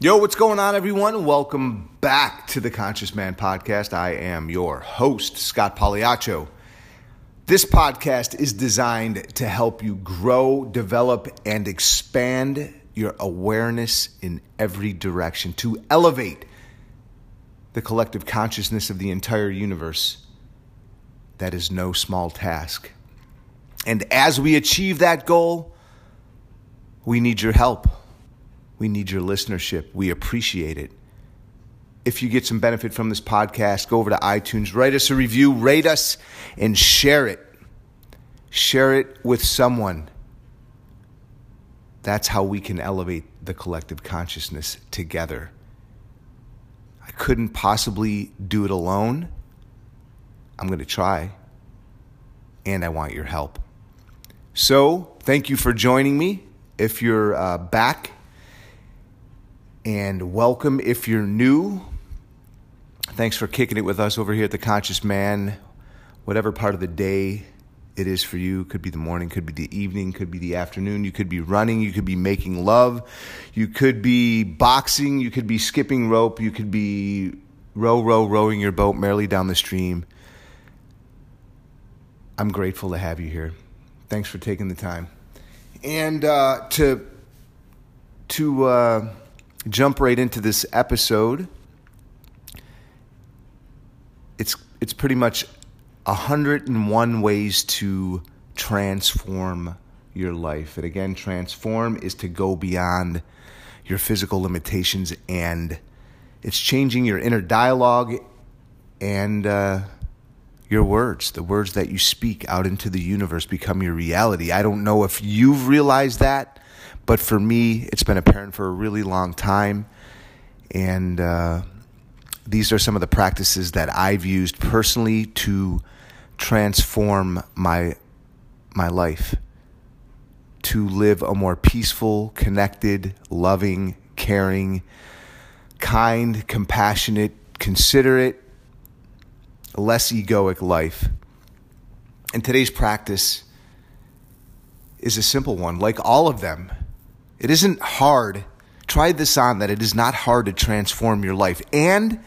Yo, what's going on, everyone? Welcome back to the Conscious Man Podcast. I am your host, Scott Pagliaccio. This podcast is designed to help you grow, develop, and expand your awareness in every direction, to elevate the collective consciousness of the entire universe. That is no small task. And as we achieve that goal, we need your help. We need your listenership. We appreciate it. If you get some benefit from this podcast, go over to iTunes, write us a review, rate us, and share it. Share it with someone. That's how we can elevate the collective consciousness together. I couldn't possibly do it alone. I'm going to try, and I want your help. So, thank you for joining me. If you're uh, back and welcome if you're new. Thanks for kicking it with us over here at the Conscious Man. Whatever part of the day it is for you, could be the morning, could be the evening, could be the afternoon. You could be running, you could be making love, you could be boxing, you could be skipping rope, you could be row, row, rowing your boat merrily down the stream. I'm grateful to have you here. Thanks for taking the time. And uh, to to uh, jump right into this episode. It's it's pretty much 101 ways to transform your life. And again, transform is to go beyond your physical limitations and it's changing your inner dialogue and uh, your words. The words that you speak out into the universe become your reality. I don't know if you've realized that but for me, it's been apparent for a really long time. And uh, these are some of the practices that I've used personally to transform my, my life, to live a more peaceful, connected, loving, caring, kind, compassionate, considerate, less egoic life. And today's practice is a simple one, like all of them. It isn't hard. Try this on that it is not hard to transform your life. And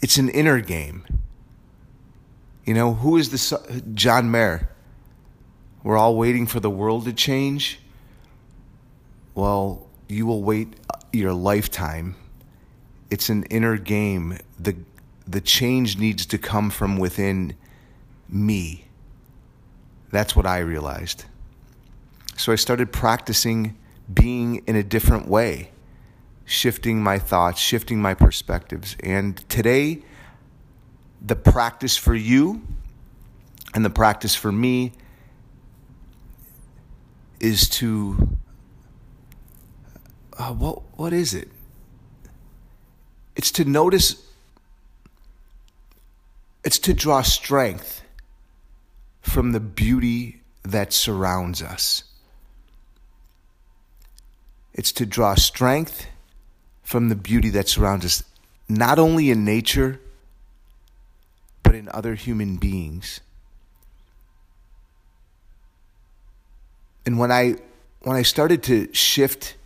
it's an inner game. You know, who is this? John Mayer. We're all waiting for the world to change. Well, you will wait uh, your lifetime. It's an inner game. The, the change needs to come from within me. That's what I realized. So I started practicing being in a different way, shifting my thoughts, shifting my perspectives. And today, the practice for you and the practice for me is to uh, what what is it? It's to notice it's to draw strength from the beauty that surrounds us. It's to draw strength from the beauty that surrounds us, not only in nature, but in other human beings. And when I when I started to shift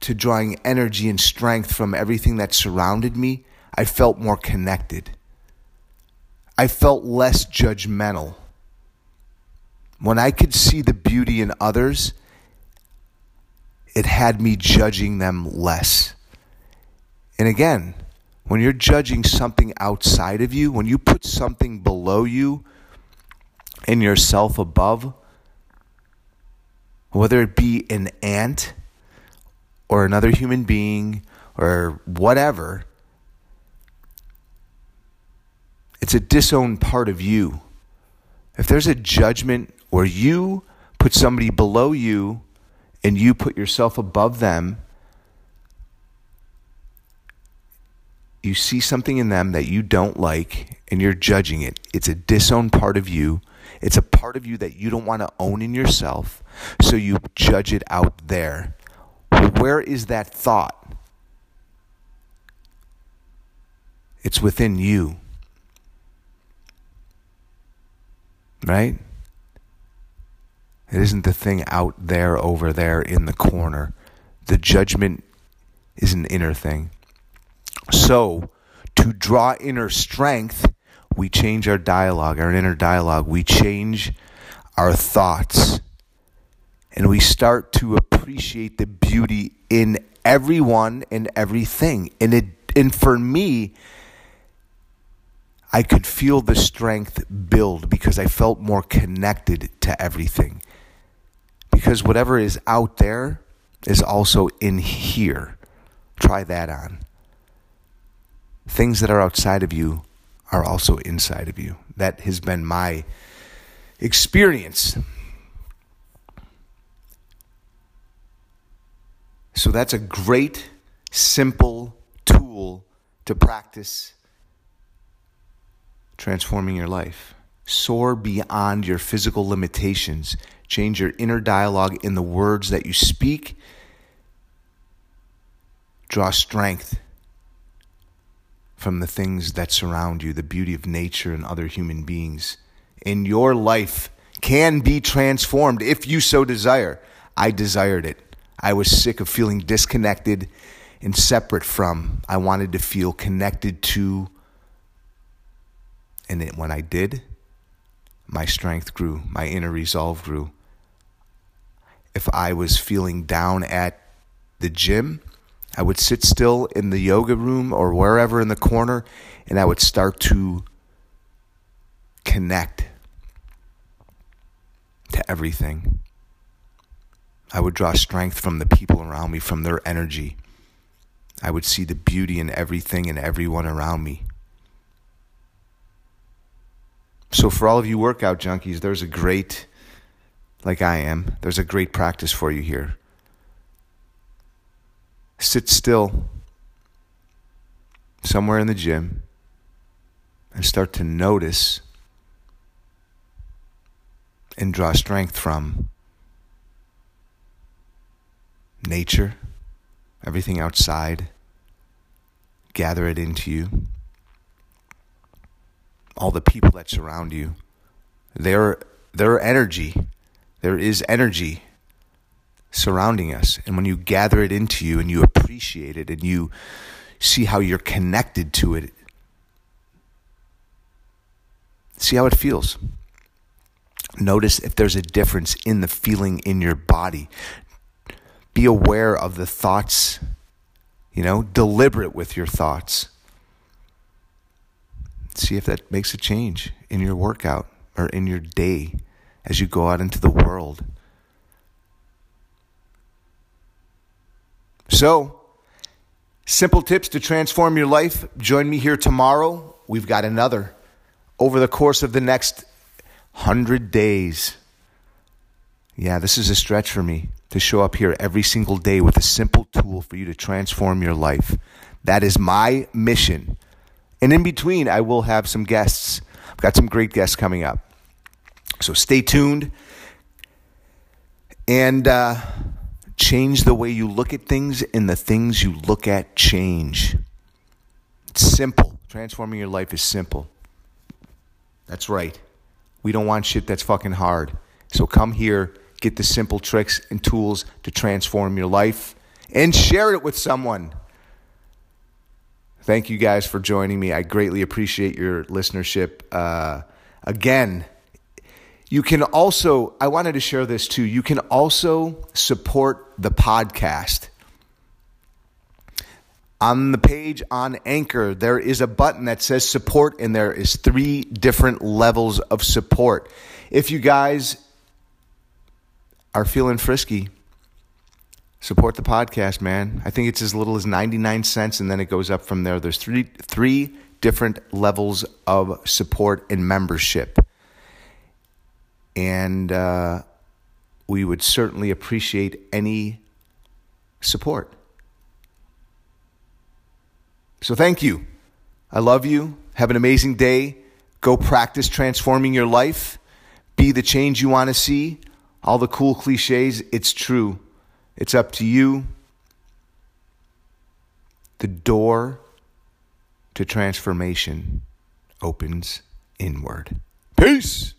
to drawing energy and strength from everything that surrounded me, I felt more connected. I felt less judgmental. When I could see the beauty in others, it had me judging them less. And again, when you're judging something outside of you, when you put something below you and yourself above, whether it be an ant or another human being or whatever, it's a disowned part of you. If there's a judgment where you put somebody below you and you put yourself above them, you see something in them that you don't like and you're judging it. It's a disowned part of you. It's a part of you that you don't want to own in yourself. So you judge it out there. Where is that thought? It's within you. Right? It isn't the thing out there, over there in the corner. The judgment is an inner thing. So, to draw inner strength, we change our dialogue, our inner dialogue. We change our thoughts. And we start to appreciate the beauty in everyone and everything. And it and for me, I could feel the strength build because I felt more connected to everything. Because whatever is out there is also in here. Try that on. Things that are outside of you are also inside of you. That has been my experience. So that's a great, simple tool to practice transforming your life. Soar beyond your physical limitations. Change your inner dialogue in the words that you speak. Draw strength from the things that surround you, the beauty of nature and other human beings. And your life can be transformed if you so desire. I desired it. I was sick of feeling disconnected and separate from. I wanted to feel connected to. And it, when I did, my strength grew, my inner resolve grew. If I was feeling down at the gym, I would sit still in the yoga room or wherever in the corner and I would start to connect to everything. I would draw strength from the people around me, from their energy. I would see the beauty in everything and everyone around me. So, for all of you workout junkies, there's a great, like I am, there's a great practice for you here. Sit still somewhere in the gym and start to notice and draw strength from nature, everything outside, gather it into you. All the people that surround you, their, their energy, there is energy surrounding us. And when you gather it into you and you appreciate it and you see how you're connected to it, see how it feels. Notice if there's a difference in the feeling in your body. Be aware of the thoughts, you know, deliberate with your thoughts. See if that makes a change in your workout or in your day as you go out into the world. So, simple tips to transform your life. Join me here tomorrow. We've got another over the course of the next 100 days. Yeah, this is a stretch for me to show up here every single day with a simple tool for you to transform your life. That is my mission. And in between, I will have some guests. I've got some great guests coming up. So stay tuned and uh, change the way you look at things, and the things you look at change. It's simple. Transforming your life is simple. That's right. We don't want shit that's fucking hard. So come here, get the simple tricks and tools to transform your life, and share it with someone. Thank you guys for joining me. I greatly appreciate your listenership. Uh, again, you can also, I wanted to share this too. You can also support the podcast. On the page on Anchor, there is a button that says support, and there is three different levels of support. If you guys are feeling frisky, support the podcast, man. I think it's as little as 99 cents, and then it goes up from there. There's three, three different levels of support and membership. And uh, we would certainly appreciate any support. So thank you. I love you. Have an amazing day. Go practice transforming your life. Be the change you want to see. All the cool cliches, it's true. It's up to you. The door to transformation opens inward. Peace.